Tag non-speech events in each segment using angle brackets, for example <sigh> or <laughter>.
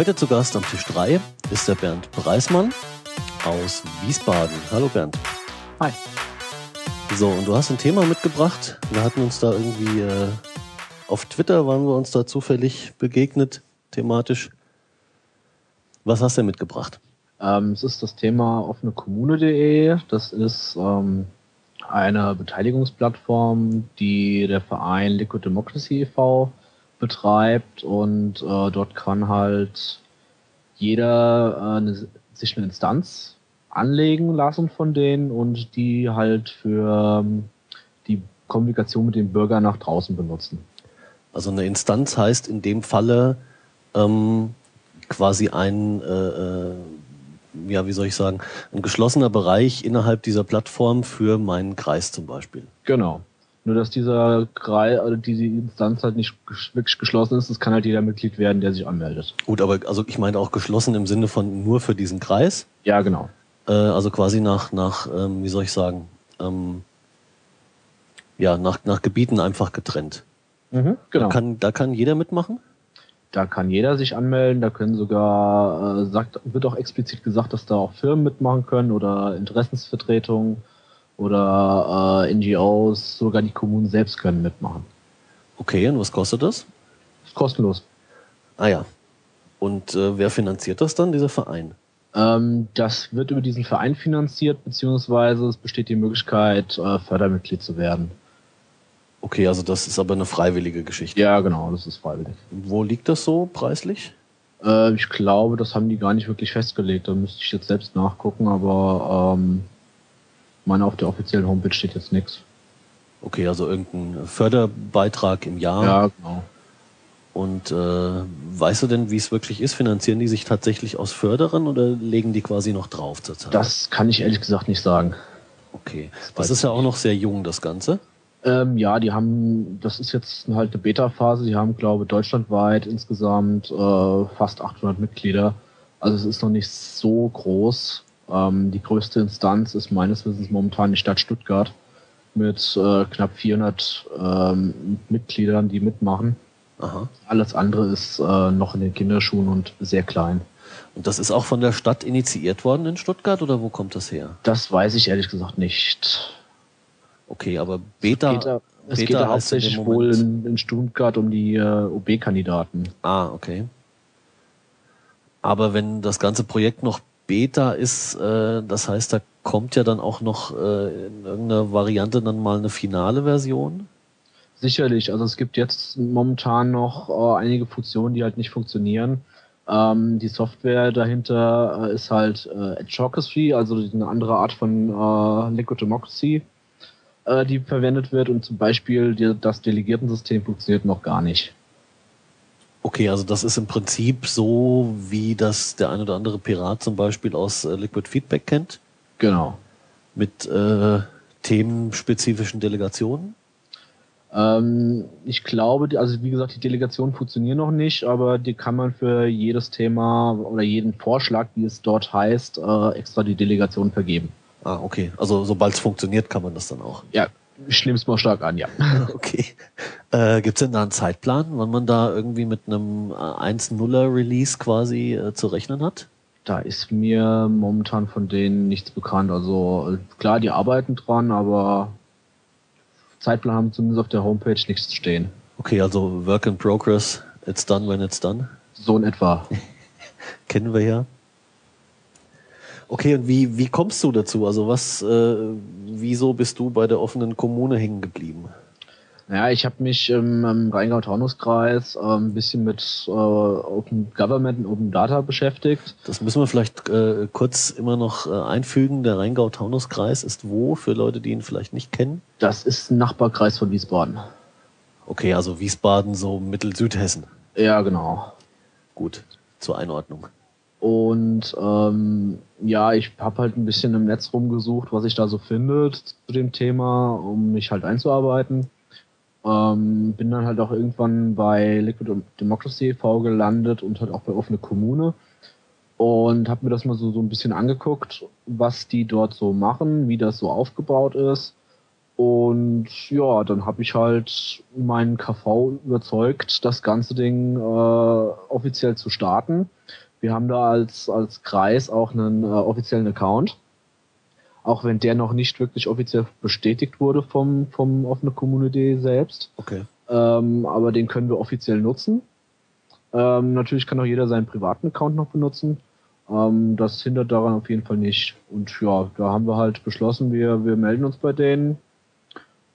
Heute zu Gast am Tisch 3 ist der Bernd Preismann aus Wiesbaden. Hallo Bernd. Hi. So, und du hast ein Thema mitgebracht. Wir hatten uns da irgendwie äh, auf Twitter, waren wir uns da zufällig begegnet, thematisch. Was hast du denn mitgebracht? Ähm, es ist das Thema offenekommune.de. Das ist ähm, eine Beteiligungsplattform, die der Verein Liquid Democracy e.V. betreibt und äh, dort kann halt jeder äh, eine, sich eine Instanz anlegen lassen von denen und die halt für ähm, die Kommunikation mit den Bürgern nach draußen benutzen. Also eine Instanz heißt in dem Falle ähm, quasi ein, äh, äh, ja, wie soll ich sagen, ein geschlossener Bereich innerhalb dieser Plattform für meinen Kreis zum Beispiel. Genau. Nur dass dieser Kreis, also diese Instanz halt nicht wirklich geschlossen ist, es kann halt jeder Mitglied werden, der sich anmeldet. Gut, aber also ich meine auch geschlossen im Sinne von nur für diesen Kreis. Ja, genau. Äh, also quasi nach, nach ähm, wie soll ich sagen, ähm, ja, nach, nach Gebieten einfach getrennt. Mhm, genau. Da kann, da kann jeder mitmachen? Da kann jeder sich anmelden, da können sogar, äh, sagt, wird auch explizit gesagt, dass da auch Firmen mitmachen können oder Interessensvertretungen oder äh, NGOs, sogar die Kommunen selbst können mitmachen. Okay, und was kostet das? Ist kostenlos. Ah ja. Und äh, wer finanziert das dann, dieser Verein? Ähm, das wird über diesen Verein finanziert, beziehungsweise es besteht die Möglichkeit, äh, Fördermitglied zu werden. Okay, also das ist aber eine freiwillige Geschichte. Ja, genau, das ist freiwillig. Wo liegt das so preislich? Äh, ich glaube, das haben die gar nicht wirklich festgelegt. Da müsste ich jetzt selbst nachgucken, aber ähm, meine auf der offiziellen Homepage steht jetzt nichts. Okay, also irgendein Förderbeitrag im Jahr. Ja, genau. Und äh, weißt du denn, wie es wirklich ist? Finanzieren die sich tatsächlich aus Förderern oder legen die quasi noch drauf zurzeit? Das kann ich ehrlich gesagt nicht sagen. Okay. Das ist ja auch noch sehr jung, das Ganze. Ähm, ja, die haben, das ist jetzt halt eine Beta-Phase. Die haben, glaube ich, deutschlandweit insgesamt äh, fast 800 Mitglieder. Also es ist noch nicht so groß. Ähm, die größte Instanz ist meines Wissens momentan die Stadt Stuttgart mit äh, knapp 400 ähm, Mitgliedern, die mitmachen. Aha. Alles andere ist äh, noch in den Kinderschuhen und sehr klein. Und das ist auch von der Stadt initiiert worden in Stuttgart oder wo kommt das her? Das weiß ich ehrlich gesagt nicht. Okay, aber Beta. Es geht, da, es Beta geht da in hauptsächlich dem wohl in, in Stuttgart um die äh, OB-Kandidaten. Ah, okay. Aber wenn das ganze Projekt noch Beta ist, äh, das heißt, da kommt ja dann auch noch äh, in irgendeiner Variante dann mal eine finale Version. Sicherlich, also es gibt jetzt momentan noch äh, einige Funktionen, die halt nicht funktionieren. Ähm, die Software dahinter äh, ist halt äh, Advocacy, also eine andere Art von äh, Liquid Democracy, äh, die verwendet wird und zum Beispiel die, das Delegiertensystem funktioniert noch gar nicht. Okay, also das ist im Prinzip so, wie das der ein oder andere Pirat zum Beispiel aus äh, Liquid Feedback kennt, Genau. mit äh, themenspezifischen Delegationen. Ähm, ich glaube, also wie gesagt, die Delegationen funktionieren noch nicht, aber die kann man für jedes Thema oder jeden Vorschlag, wie es dort heißt, äh, extra die Delegation vergeben. Ah, okay. Also sobald es funktioniert, kann man das dann auch. Ja, ich nehme es mal stark an, ja. <laughs> Okay. Äh, Gibt es denn da einen Zeitplan, wann man da irgendwie mit einem äh, 1.0er Release quasi äh, zu rechnen hat? Da ist mir momentan von denen nichts bekannt. Also äh, klar, die arbeiten dran, aber Zeitplan haben zumindest auf der Homepage nichts stehen. Okay, also Work in Progress, it's done when it's done. So in etwa. <laughs> Kennen wir ja. Okay, und wie, wie kommst du dazu? Also was, äh, wieso bist du bei der offenen Kommune hängen geblieben? Naja, ich habe mich im, im Rheingau-Taunus-Kreis äh, ein bisschen mit äh, Open Government und Open Data beschäftigt. Das müssen wir vielleicht äh, kurz immer noch äh, einfügen. Der Rheingau-Taunus-Kreis ist wo, für Leute, die ihn vielleicht nicht kennen? Das ist ein Nachbarkreis von Wiesbaden. Okay, also Wiesbaden, so Mittel-Südhessen. Ja, genau. Gut, zur Einordnung. Und ähm, ja, ich habe halt ein bisschen im Netz rumgesucht, was ich da so finde zu dem Thema, um mich halt einzuarbeiten. Ähm, bin dann halt auch irgendwann bei Liquid Democracy e.V. gelandet und halt auch bei Offene Kommune. Und habe mir das mal so, so ein bisschen angeguckt, was die dort so machen, wie das so aufgebaut ist. Und ja, dann habe ich halt meinen KV überzeugt, das ganze Ding äh, offiziell zu starten. Wir haben da als, als Kreis auch einen äh, offiziellen Account. Auch wenn der noch nicht wirklich offiziell bestätigt wurde vom, vom offene Community selbst. Okay. Ähm, aber den können wir offiziell nutzen. Ähm, natürlich kann auch jeder seinen privaten Account noch benutzen. Ähm, das hindert daran auf jeden Fall nicht. Und ja, da haben wir halt beschlossen, wir, wir melden uns bei denen.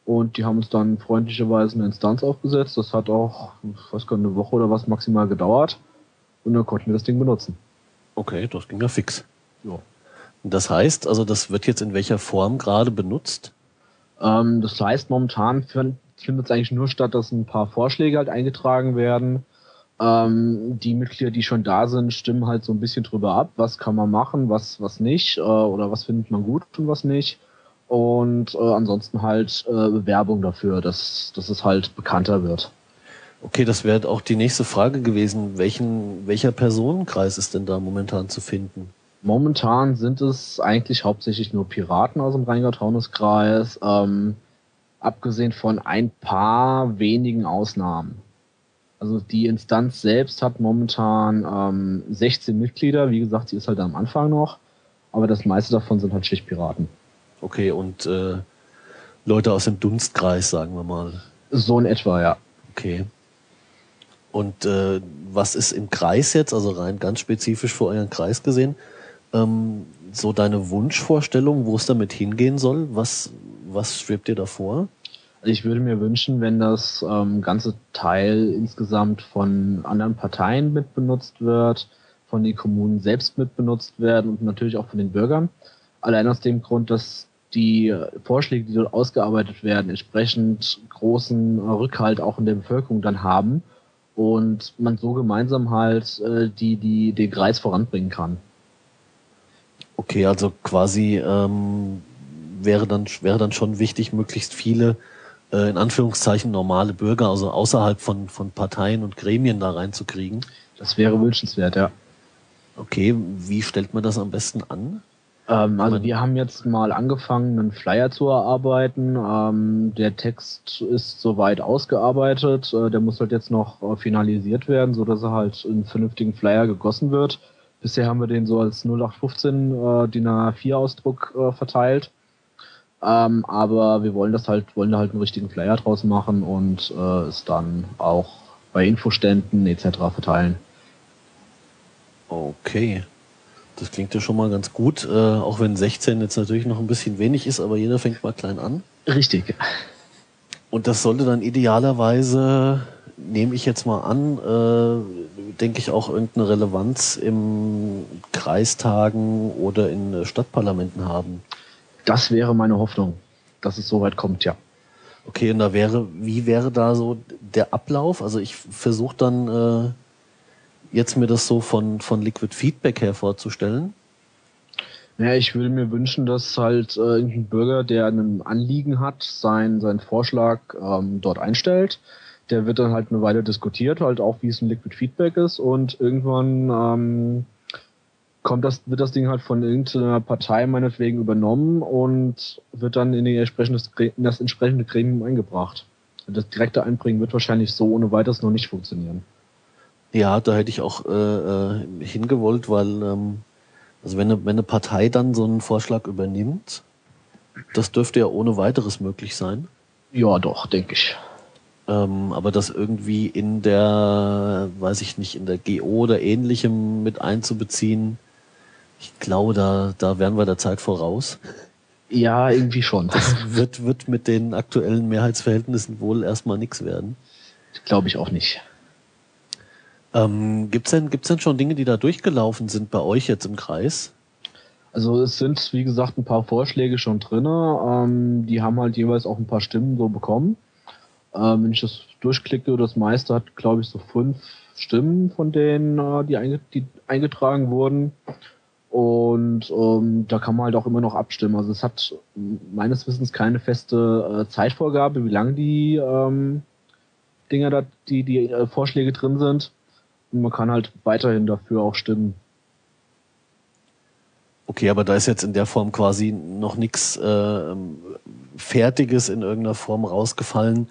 Und die haben uns dann freundlicherweise eine Instanz aufgesetzt. Das hat auch, ich weiß gar nicht, eine Woche oder was maximal gedauert. Und dann konnten wir das Ding benutzen. Okay, das ging ja fix. Ja. Das heißt, also das wird jetzt in welcher Form gerade benutzt? Ähm, das heißt, momentan findet es eigentlich nur statt, dass ein paar Vorschläge halt eingetragen werden ähm, die Mitglieder, die schon da sind, stimmen halt so ein bisschen drüber ab, was kann man machen, was, was nicht, äh, oder was findet man gut und was nicht. Und äh, ansonsten halt äh, Werbung dafür, dass, dass es halt bekannter wird. Okay, das wäre auch die nächste Frage gewesen. Welchen, welcher Personenkreis ist denn da momentan zu finden? Momentan sind es eigentlich hauptsächlich nur Piraten aus dem Rheingau-Taunus-Kreis, ähm, abgesehen von ein paar wenigen Ausnahmen. Also die Instanz selbst hat momentan ähm, 16 Mitglieder. Wie gesagt, sie ist halt am Anfang noch. Aber das meiste davon sind halt schlicht Piraten. Okay, und äh, Leute aus dem Dunstkreis, sagen wir mal. So in etwa, ja. Okay. Und äh, was ist im Kreis jetzt, also rein ganz spezifisch für euren Kreis gesehen, ähm, so deine Wunschvorstellung, wo es damit hingehen soll? Was, was schwebt dir da vor? Ich würde mir wünschen, wenn das ähm, ganze Teil insgesamt von anderen Parteien mitbenutzt wird, von den Kommunen selbst mitbenutzt werden und natürlich auch von den Bürgern. Allein aus dem Grund, dass die Vorschläge, die dort ausgearbeitet werden, entsprechend großen Rückhalt auch in der Bevölkerung dann haben und man so gemeinsam halt äh, die, die den Kreis voranbringen kann. Okay, also quasi ähm, wäre dann wäre dann schon wichtig, möglichst viele äh, in Anführungszeichen normale Bürger, also außerhalb von, von Parteien und Gremien da reinzukriegen? Das wäre wünschenswert, ja. Okay, wie stellt man das am besten an? Ähm, also wir haben jetzt mal angefangen, einen Flyer zu erarbeiten. Ähm, der Text ist soweit ausgearbeitet. Äh, der muss halt jetzt noch äh, finalisiert werden, so dass er halt in einen vernünftigen Flyer gegossen wird. Bisher haben wir den so als 0815 äh, DIN A4 Ausdruck äh, verteilt. Ähm, aber wir wollen das halt, wollen da halt einen richtigen Flyer draus machen und äh, es dann auch bei Infoständen etc. verteilen. Okay. Das klingt ja schon mal ganz gut, äh, auch wenn 16 jetzt natürlich noch ein bisschen wenig ist, aber jeder fängt mal klein an. Richtig. Und das sollte dann idealerweise, nehme ich jetzt mal an, äh, denke ich auch irgendeine Relevanz im Kreistagen oder in Stadtparlamenten haben. Das wäre meine Hoffnung, dass es soweit kommt, ja. Okay, und da wäre, wie wäre da so der Ablauf? Also ich versuche dann äh, jetzt mir das so von, von Liquid Feedback her vorzustellen. Ja, ich würde mir wünschen, dass halt äh, irgendein Bürger, der ein Anliegen hat, sein, seinen Vorschlag ähm, dort einstellt. Der wird dann halt eine Weile diskutiert, halt auch wie es ein Liquid Feedback ist und irgendwann ähm, kommt das, wird das Ding halt von irgendeiner Partei meinetwegen übernommen und wird dann in, in das entsprechende Gremium eingebracht. Das direkte Einbringen wird wahrscheinlich so ohne weiteres noch nicht funktionieren. Ja, da hätte ich auch äh, äh, hingewollt, weil ähm, also wenn eine, wenn eine Partei dann so einen Vorschlag übernimmt, das dürfte ja ohne weiteres möglich sein. Ja, doch, denke ich. Ähm, aber das irgendwie in der, weiß ich nicht, in der GO oder ähnlichem mit einzubeziehen, ich glaube, da, da wären wir der Zeit voraus. Ja, irgendwie schon. Das wird, wird mit den aktuellen Mehrheitsverhältnissen wohl erstmal nichts werden. Glaube ich auch nicht. Ähm, gibt's denn, gibt's denn schon Dinge, die da durchgelaufen sind bei euch jetzt im Kreis? Also es sind, wie gesagt, ein paar Vorschläge schon drin. Ähm, die haben halt jeweils auch ein paar Stimmen so bekommen. Ähm, wenn ich das durchklicke, das meiste hat, glaube ich, so fünf Stimmen von denen, äh, die, einge die eingetragen wurden. Und ähm, da kann man halt auch immer noch abstimmen. Also es hat meines Wissens keine feste äh, Zeitvorgabe, wie lang die ähm, Dinger da, die, die äh, Vorschläge drin sind. Und man kann halt weiterhin dafür auch stimmen. Okay, aber da ist jetzt in der Form quasi noch nichts äh, Fertiges in irgendeiner Form rausgefallen,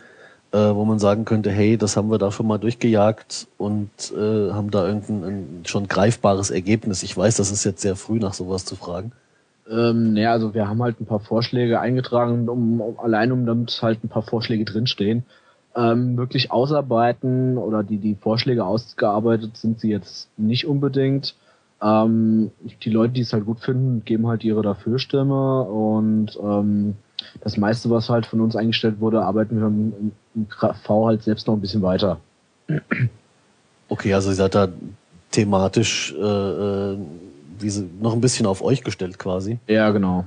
äh, wo man sagen könnte, hey, das haben wir da schon mal durchgejagt und äh, haben da irgendein ein schon greifbares Ergebnis. Ich weiß, das ist jetzt sehr früh, nach sowas zu fragen. Ähm, ja, also wir haben halt ein paar Vorschläge eingetragen, um, um allein um damit halt ein paar Vorschläge drinstehen. Ähm, wirklich ausarbeiten oder die, die Vorschläge ausgearbeitet sind sie jetzt nicht unbedingt. Ähm, die Leute, die es halt gut finden, geben halt ihre Dafürstimme und ähm, das meiste, was halt von uns eingestellt wurde, arbeiten wir im, im V halt selbst noch ein bisschen weiter. Okay, also ihr seid da thematisch äh, äh wie sie, noch ein bisschen auf euch gestellt quasi. Ja, genau.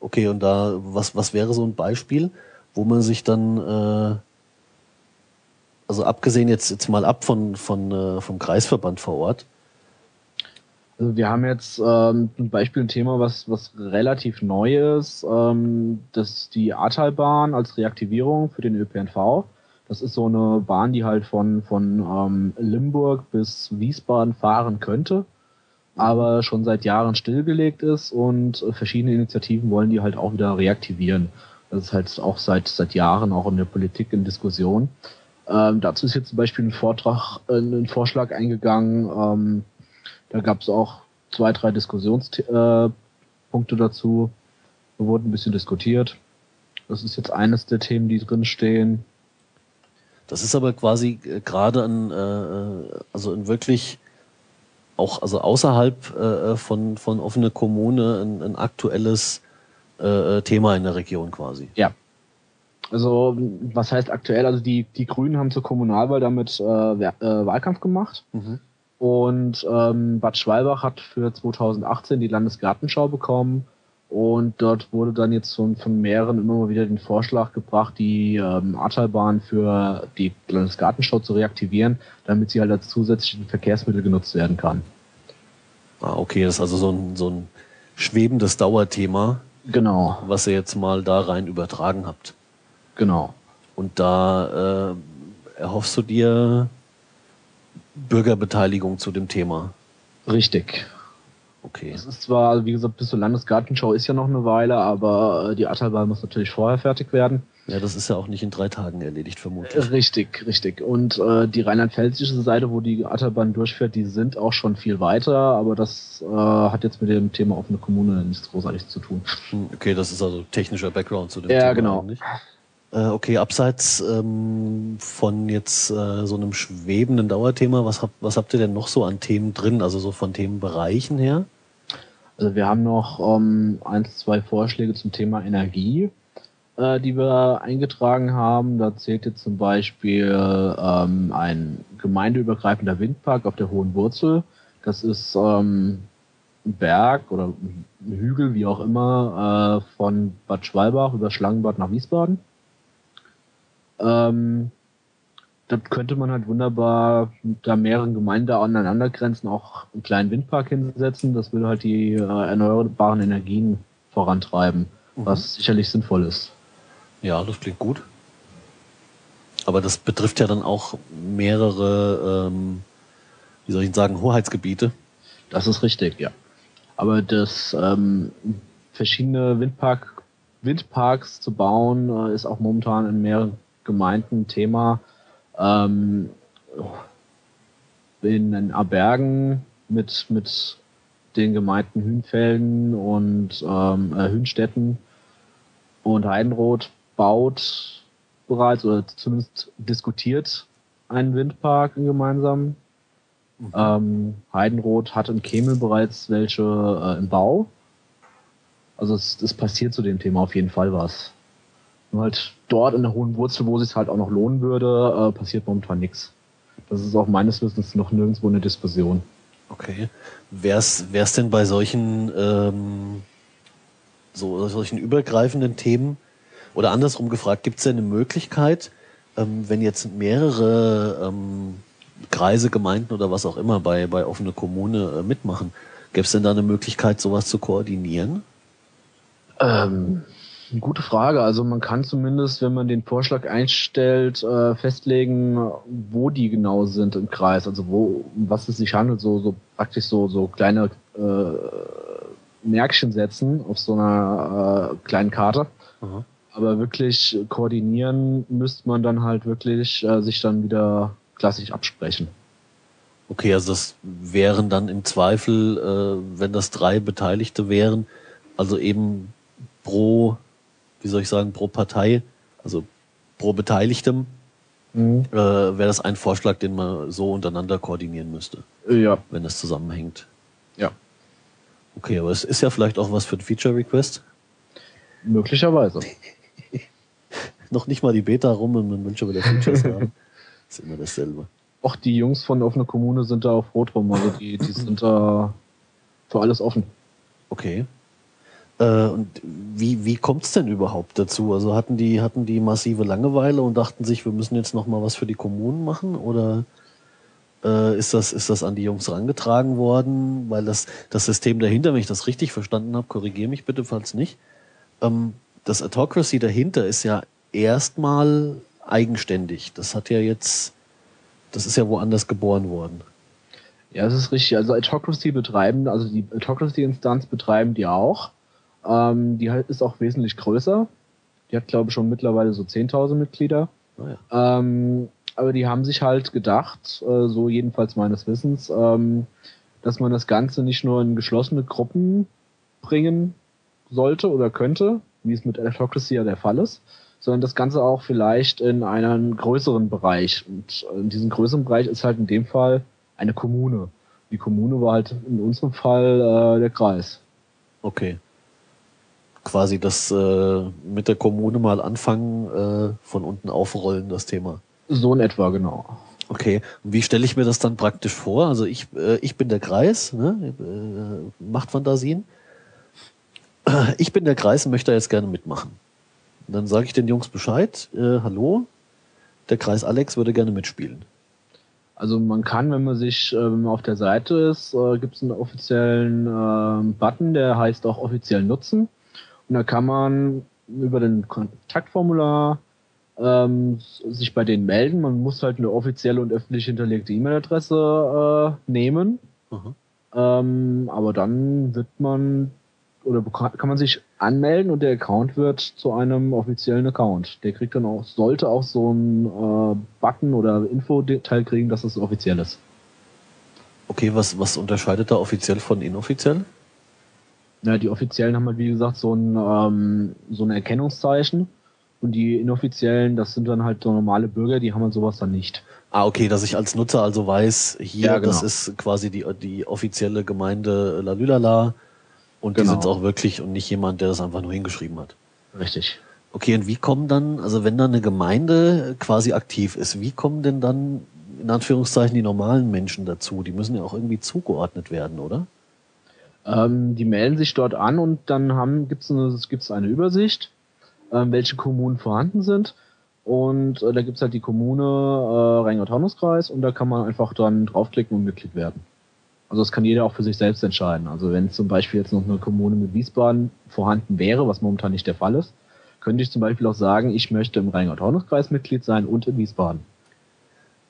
Okay, und da, was, was wäre so ein Beispiel, wo man sich dann, äh, also abgesehen jetzt, jetzt mal ab von, von, äh, vom Kreisverband vor Ort, also wir haben jetzt ähm, zum Beispiel ein Thema, was, was relativ neu ist, ähm, das ist die Ahrtalbahn als Reaktivierung für den ÖPNV. Das ist so eine Bahn, die halt von, von ähm, Limburg bis Wiesbaden fahren könnte, aber schon seit Jahren stillgelegt ist und verschiedene Initiativen wollen die halt auch wieder reaktivieren. Das ist halt auch seit, seit Jahren auch in der Politik in Diskussion. Ähm, dazu ist jetzt zum Beispiel ein Vortrag, äh, ein Vorschlag eingegangen, ähm, da gab es auch zwei, drei Diskussionspunkte äh, dazu. Da wurde ein bisschen diskutiert. Das ist jetzt eines der Themen, die drin stehen. Das ist aber quasi äh, gerade ein, äh, also ein wirklich auch also außerhalb äh, von von offene Kommune ein, ein aktuelles äh, Thema in der Region quasi. Ja. Also was heißt aktuell? Also die die Grünen haben zur Kommunalwahl damit äh, Wahlkampf gemacht. Mhm. Und ähm, Bad Schwalbach hat für 2018 die Landesgartenschau bekommen. Und dort wurde dann jetzt von, von mehreren immer mal wieder den Vorschlag gebracht, die ähm, Ahrtalbahn für die Landesgartenschau zu reaktivieren, damit sie halt als zusätzliches Verkehrsmittel genutzt werden kann. Ah, okay, das ist also so ein, so ein schwebendes Dauerthema. Genau. Was ihr jetzt mal da rein übertragen habt. Genau. Und da äh, erhoffst du dir Bürgerbeteiligung zu dem Thema. Richtig. Okay. Es ist zwar, wie gesagt, bis zur Landesgartenschau ist ja noch eine Weile, aber äh, die Attalbahn muss natürlich vorher fertig werden. Ja, das ist ja auch nicht in drei Tagen erledigt, vermutlich. Richtig, richtig. Und äh, die rheinland-pfälzische Seite, wo die Attalbahn durchfährt, die sind auch schon viel weiter, aber das äh, hat jetzt mit dem Thema offene Kommune nichts großartig zu tun. Hm, okay, das ist also technischer Background zu dem ja, Thema. Ja, genau. Äh, okay, abseits ähm, von jetzt äh, so einem schwebenden Dauerthema, was, hab, was habt ihr denn noch so an Themen drin, also so von Themenbereichen her? Also wir haben noch ähm, eins, zwei Vorschläge zum Thema Energie, äh, die wir eingetragen haben. Da zählt jetzt zum Beispiel ähm, ein gemeindeübergreifender Windpark auf der Hohen Wurzel. Das ist ähm, ein Berg oder ein Hügel, wie auch immer, äh, von Bad Schwalbach über Schlangenbad nach Wiesbaden. Ähm, da könnte man halt wunderbar da mehreren Gemeinden aneinandergrenzen auch einen kleinen Windpark hinsetzen. Das würde halt die äh, erneuerbaren Energien vorantreiben, mhm. was sicherlich sinnvoll ist. Ja, das klingt gut. Aber das betrifft ja dann auch mehrere, ähm, wie soll ich sagen, Hoheitsgebiete. Das ist richtig, ja. Aber das ähm, verschiedene Windpark, Windparks zu bauen, äh, ist auch momentan in mehreren Gemeinden Thema. Ähm, in, in Abergen mit, mit den Gemeinden Hünfelden und ähm, äh, Hünstetten und Heidenroth baut bereits oder zumindest diskutiert einen Windpark gemeinsam. Mhm. Ähm, Heidenroth hat in Kemel bereits welche äh, im Bau. Also es, es passiert zu dem Thema auf jeden Fall was. Nur halt dort in der hohen Wurzel, wo es sich halt auch noch lohnen würde, äh, passiert momentan nichts. Das ist auch meines Wissens noch nirgendwo eine Diskussion. Okay. Wäre es denn bei solchen, ähm, so, solchen übergreifenden Themen oder andersrum gefragt, gibt es denn eine Möglichkeit, ähm, wenn jetzt mehrere ähm, Kreise, Gemeinden oder was auch immer bei, bei offene Kommune äh, mitmachen, gäbe es denn da eine Möglichkeit, sowas zu koordinieren? Ähm, Gute Frage. Also man kann zumindest, wenn man den Vorschlag einstellt, äh, festlegen, wo die genau sind im Kreis. Also wo, um was es sich handelt, so, so praktisch so, so kleine äh, Märkchen setzen auf so einer äh, kleinen Karte. Aha. Aber wirklich koordinieren müsste man dann halt wirklich äh, sich dann wieder klassisch absprechen. Okay, also das wären dann im Zweifel, äh, wenn das drei Beteiligte wären, also eben pro wie soll ich sagen, pro Partei, also pro Beteiligtem, mhm. äh, wäre das ein Vorschlag, den man so untereinander koordinieren müsste. Ja. Wenn das zusammenhängt. Ja. Okay, aber es ist ja vielleicht auch was für ein Feature Request. Möglicherweise. <laughs> <laughs> Noch nicht mal die Beta rum und man will schon wieder Features haben. <laughs> ist immer dasselbe. Auch die Jungs von Offene Kommune sind da auf Rot rum, also die, die <laughs> sind da für alles offen. Okay. Äh, und wie, wie kommt es denn überhaupt dazu? Also hatten die, hatten die massive Langeweile und dachten sich, wir müssen jetzt noch mal was für die Kommunen machen? Oder äh, ist, das, ist das an die Jungs rangetragen worden? Weil das, das System dahinter, wenn ich das richtig verstanden habe, korrigiere mich bitte, falls nicht. Ähm, das Autocracy dahinter ist ja erstmal eigenständig. Das hat ja jetzt, das ist ja woanders geboren worden. Ja, das ist richtig. Also Autocracy betreiben, also die Autocracy-Instanz betreiben die auch. Ähm, die ist auch wesentlich größer. Die hat, glaube ich, schon mittlerweile so 10.000 Mitglieder. Oh ja. ähm, aber die haben sich halt gedacht, äh, so jedenfalls meines Wissens, ähm, dass man das Ganze nicht nur in geschlossene Gruppen bringen sollte oder könnte, wie es mit Electrocracy ja der Fall ist, sondern das Ganze auch vielleicht in einen größeren Bereich. Und in diesem größeren Bereich ist halt in dem Fall eine Kommune. Die Kommune war halt in unserem Fall äh, der Kreis. Okay quasi das äh, mit der Kommune mal anfangen, äh, von unten aufrollen, das Thema. So in etwa, genau. Okay, und wie stelle ich mir das dann praktisch vor? Also ich, äh, ich bin der Kreis, ne? äh, macht Fantasien. <clears throat> Ich bin der Kreis und möchte jetzt gerne mitmachen. Und dann sage ich den Jungs Bescheid, äh, hallo, der Kreis Alex würde gerne mitspielen. Also man kann, wenn man sich, äh, wenn man auf der Seite ist, äh, gibt es einen offiziellen äh, Button, der heißt auch offiziell nutzen. Und da kann man über den Kontaktformular ähm, sich bei denen melden. Man muss halt eine offizielle und öffentlich hinterlegte E-Mail-Adresse äh, nehmen. Ähm, aber dann wird man oder kann man sich anmelden und der Account wird zu einem offiziellen Account. Der kriegt dann auch, sollte auch so einen äh, Button oder Info-Teil kriegen, dass es offiziell ist. Okay, was, was unterscheidet da offiziell von inoffiziell? Ja, die offiziellen haben halt, wie gesagt, so ein, ähm, so ein Erkennungszeichen. Und die inoffiziellen, das sind dann halt so normale Bürger, die haben halt sowas dann nicht. Ah, okay, dass ich als Nutzer also weiß, hier, ja, genau. das ist quasi die, die offizielle Gemeinde Lalülala und genau. die sind es auch wirklich und nicht jemand, der das einfach nur hingeschrieben hat. Richtig. Okay, und wie kommen dann, also wenn dann eine Gemeinde quasi aktiv ist, wie kommen denn dann in Anführungszeichen die normalen Menschen dazu? Die müssen ja auch irgendwie zugeordnet werden, oder? Ähm, die melden sich dort an und dann gibt es eine, gibt's eine Übersicht, ähm, welche Kommunen vorhanden sind. Und äh, da gibt es halt die Kommune äh, Rheingau-Taunus-Kreis und da kann man einfach dann draufklicken und Mitglied werden. Also das kann jeder auch für sich selbst entscheiden. Also wenn zum Beispiel jetzt noch eine Kommune mit Wiesbaden vorhanden wäre, was momentan nicht der Fall ist, könnte ich zum Beispiel auch sagen, ich möchte im Rheingau-Taunus-Kreis Mitglied sein und in Wiesbaden.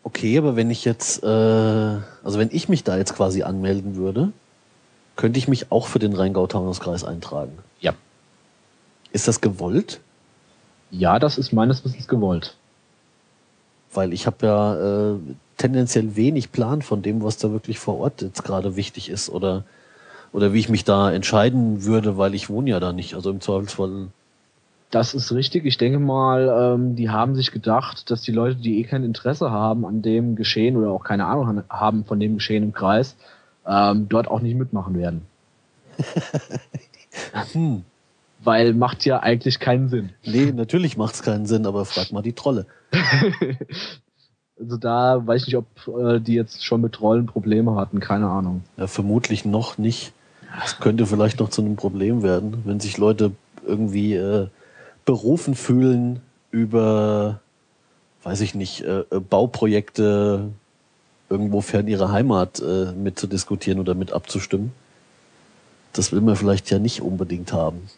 Okay, aber wenn ich jetzt, äh, also wenn ich mich da jetzt quasi anmelden würde, könnte ich mich auch für den Rheingau-Taunus-Kreis eintragen? Ja. Ist das gewollt? Ja, das ist meines Wissens gewollt. Weil ich habe ja äh, tendenziell wenig Plan von dem, was da wirklich vor Ort jetzt gerade wichtig ist oder oder wie ich mich da entscheiden würde, weil ich wohne ja da nicht. Also im Zweifelsfall. Das ist richtig. Ich denke mal, ähm, die haben sich gedacht, dass die Leute, die eh kein Interesse haben an dem Geschehen oder auch keine Ahnung haben von dem Geschehen im Kreis, ähm, dort auch nicht mitmachen werden. <laughs> hm. Weil macht ja eigentlich keinen Sinn. Nee, natürlich macht es keinen Sinn, aber frag mal die Trolle. <laughs> also da weiß ich nicht, ob äh, die jetzt schon mit Trollen Probleme hatten, keine Ahnung. Ja, vermutlich noch nicht. Es könnte vielleicht noch zu einem Problem werden, wenn sich Leute irgendwie äh, berufen fühlen über, weiß ich nicht, äh, äh Bauprojekte irgendwo fern ihrer Heimat äh, mit zu diskutieren oder mit abzustimmen. Das will man vielleicht ja nicht unbedingt haben.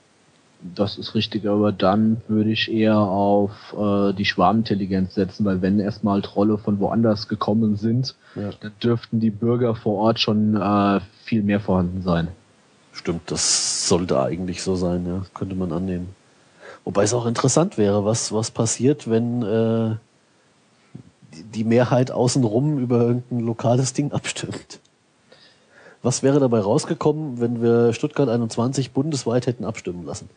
Das ist richtig, aber dann würde ich eher auf äh, die Schwarmintelligenz setzen, weil wenn erstmal Trolle von woanders gekommen sind, ja. dann dürften die Bürger vor Ort schon äh, viel mehr vorhanden sein. Stimmt, das sollte eigentlich so sein, ja, könnte man annehmen. Wobei es auch interessant wäre, was, was passiert, wenn äh, die Mehrheit außenrum über irgendein lokales Ding abstimmt. Was wäre dabei rausgekommen, wenn wir Stuttgart 21 bundesweit hätten abstimmen lassen?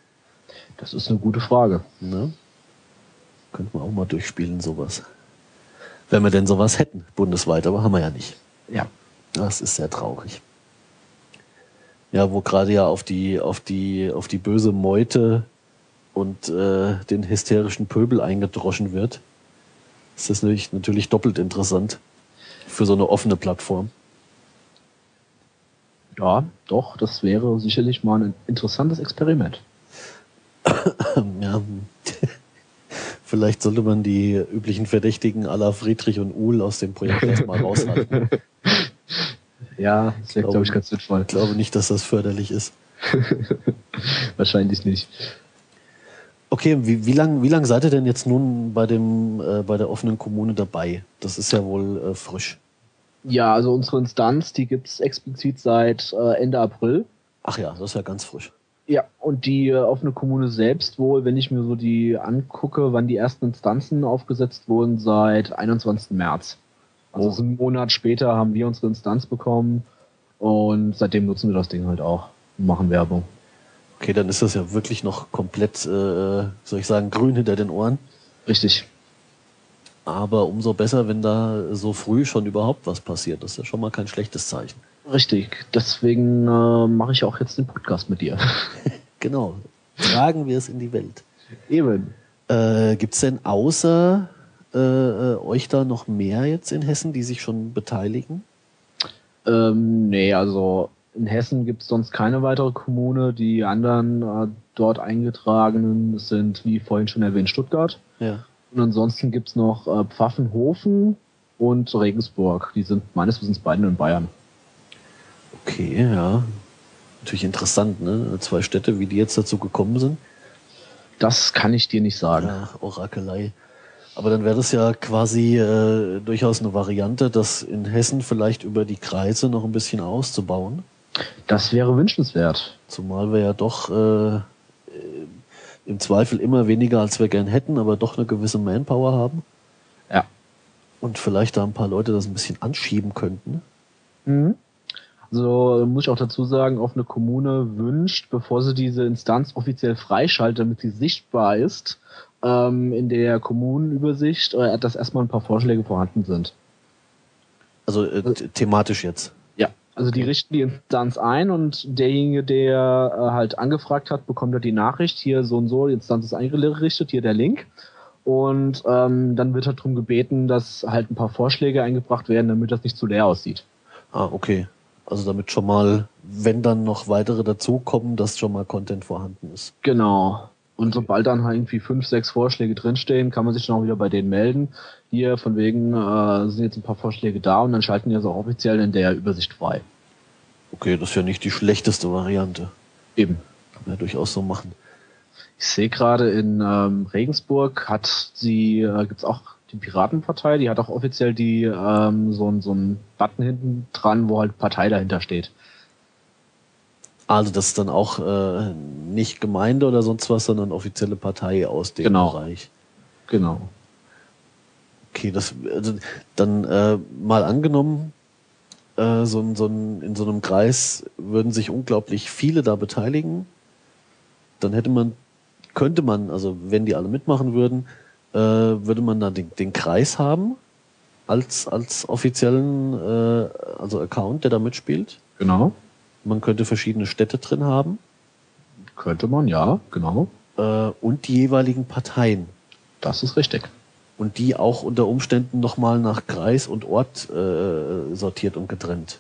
Das ist eine gute Frage. Ne? Könnten wir auch mal durchspielen, sowas. Wenn wir denn sowas hätten, bundesweit, aber haben wir ja nicht. Ja. Das ist sehr traurig. Ja, wo gerade ja auf die, auf die, auf die böse Meute und äh, den hysterischen Pöbel eingedroschen wird, ist das natürlich, natürlich doppelt interessant für so eine offene Plattform. Ja, doch, das wäre sicherlich mal ein interessantes Experiment. <coughs> ja, vielleicht sollte man die üblichen Verdächtigen aller Friedrich und Uhl aus dem Projekt erstmal raushalten. Ja, das wäre, glaube ich, ganz sinnvoll. Ich glaube nicht, dass das förderlich ist. <laughs> Wahrscheinlich nicht. Okay, wie, wie lange wie lang seid ihr denn jetzt nun bei, dem, äh, bei der offenen Kommune dabei? Das ist ja wohl äh, frisch. Ja, also unsere Instanz, die gibt es explizit seit äh, Ende April. Ach ja, das ist ja ganz frisch. Ja, und die äh, offene Kommune selbst wohl, wenn ich mir so die angucke, wann die ersten Instanzen aufgesetzt wurden, seit 21. März. Also oh. einen Monat später haben wir unsere Instanz bekommen und seitdem nutzen wir das Ding halt auch und machen Werbung. Okay, dann ist das ja wirklich noch komplett, äh, soll ich sagen, grün hinter den Ohren. Richtig. Aber umso besser, wenn da so früh schon überhaupt was passiert. Das ist ja schon mal kein schlechtes Zeichen. Richtig. Deswegen äh, mache ich auch jetzt den Podcast mit dir. <laughs> genau. Tragen wir es in die Welt. Eben. Äh, Gibt es denn außer äh, euch da noch mehr jetzt in Hessen, die sich schon beteiligen? Ähm, nee, also in Hessen gibt es sonst keine weitere Kommune. Die anderen äh, dort eingetragenen sind, wie vorhin schon erwähnt, Stuttgart. Ja. Und ansonsten gibt es noch äh, Pfaffenhofen und Regensburg. Die sind meines Wissens beide in Bayern. Okay, ja. Natürlich interessant, ne? Zwei Städte, wie die jetzt dazu gekommen sind. Das kann ich dir nicht sagen. Ja, Orakelei. Aber dann wäre das ja quasi äh, durchaus eine Variante, das in Hessen vielleicht über die Kreise noch ein bisschen auszubauen. Das wäre wünschenswert. Zumal wir ja doch äh, im Zweifel immer weniger, als wir gern hätten, aber doch eine gewisse Manpower haben. Ja. Und vielleicht da ein paar Leute das ein bisschen anschieben könnten. Mhm. Also muss ich auch dazu sagen, auch eine Kommune wünscht, bevor sie diese Instanz offiziell freischaltet, damit sie sichtbar ist, ähm, in der Kommunenübersicht, äh, dass erstmal ein paar Vorschläge vorhanden sind. Also äh, thematisch jetzt. Also die richten die Instanz ein und derjenige, der äh, halt angefragt hat, bekommt halt die Nachricht, hier so und so, die Instanz ist eingerichtet, hier der Link. Und ähm, dann wird halt darum gebeten, dass halt ein paar Vorschläge eingebracht werden, damit das nicht zu leer aussieht. Ah, okay. Also damit schon mal, wenn dann noch weitere dazukommen, dass schon mal Content vorhanden ist. Genau. Und sobald dann halt irgendwie fünf, sechs Vorschläge drinstehen, kann man sich dann auch wieder bei denen melden. Hier von wegen äh, sind jetzt ein paar Vorschläge da und dann schalten die also auch offiziell in der Übersicht frei. Okay, das ist ja nicht die schlechteste Variante. Eben. Kann man ja durchaus so machen. Ich sehe gerade in ähm, Regensburg hat sie, äh, gibt's auch die Piratenpartei, die hat auch offiziell die ähm, so, so einen Button hinten dran, wo halt Partei dahinter steht. Also das ist dann auch äh, nicht Gemeinde oder sonst was, sondern offizielle Partei aus dem genau. Bereich. Genau. Okay, das also dann äh, mal angenommen, äh, so, so in so einem Kreis würden sich unglaublich viele da beteiligen. Dann hätte man, könnte man, also wenn die alle mitmachen würden, äh, würde man dann den, den Kreis haben als als offiziellen äh, also Account, der da mitspielt. Genau. Man könnte verschiedene Städte drin haben. Könnte man, ja, genau. Äh, und die jeweiligen Parteien. Das ist richtig. Und die auch unter Umständen nochmal nach Kreis und Ort äh, sortiert und getrennt.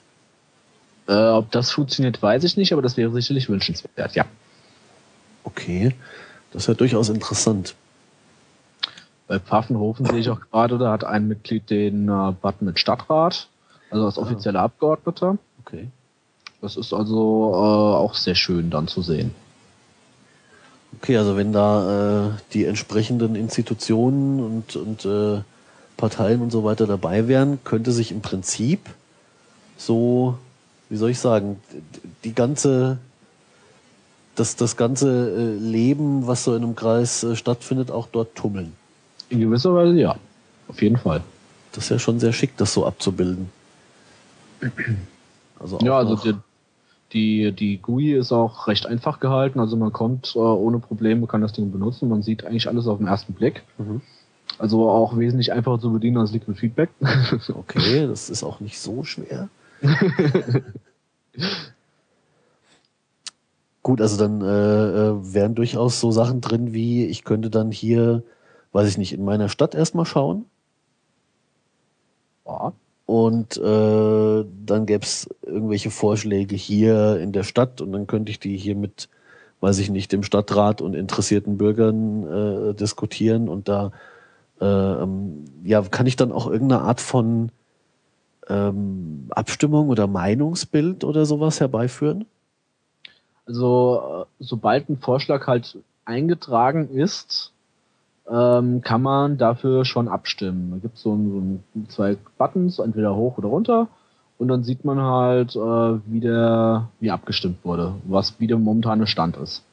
Äh, ob das funktioniert, weiß ich nicht, aber das wäre sicherlich wünschenswert, ja. Okay, das ja durchaus interessant. Bei Pfaffenhofen sehe ich auch gerade, da hat ein Mitglied den äh, Button mit Stadtrat, also als ah. offizieller ah. Abgeordneter. Okay. Das ist also äh, auch sehr schön dann zu sehen. Okay, also wenn da äh, die entsprechenden Institutionen und, und äh, Parteien und so weiter dabei wären, könnte sich im Prinzip so, wie soll ich sagen, die ganze, das, das ganze äh, Leben, was so in einem Kreis äh, stattfindet, auch dort tummeln. In gewisser Weise ja, auf jeden Fall. Das ist ja schon sehr schick, das so abzubilden. <clears throat> Also ja, also die, die, die GUI ist auch recht einfach gehalten, also man kommt äh, ohne Probleme, kann das Ding benutzen, man sieht eigentlich alles auf den ersten Blick. Mhm. Also auch wesentlich einfacher zu bedienen als Liquid Feedback. <laughs> okay, das ist auch nicht so schwer. <laughs> Gut, also dann äh, äh, wären durchaus so Sachen drin wie, ich könnte dann hier, weiß ich nicht, in meiner Stadt erstmal schauen. Ja. Und äh, dann gäbe es irgendwelche Vorschläge hier in der Stadt und dann könnte ich die hier mit, weiß ich nicht, dem Stadtrat und interessierten Bürgern äh, diskutieren und da äh, ähm, ja, kann ich dann auch irgendeine Art von ähm, Abstimmung oder Meinungsbild oder sowas herbeiführen? Also, äh, sobald ein Vorschlag halt eingetragen ist, ähm, kann man dafür schon abstimmen. Da gibt so es so zwei Buttons, entweder hoch oder runter. Und dann sieht man halt, äh, wie, der, wie abgestimmt wurde, was wie der momentane Stand ist.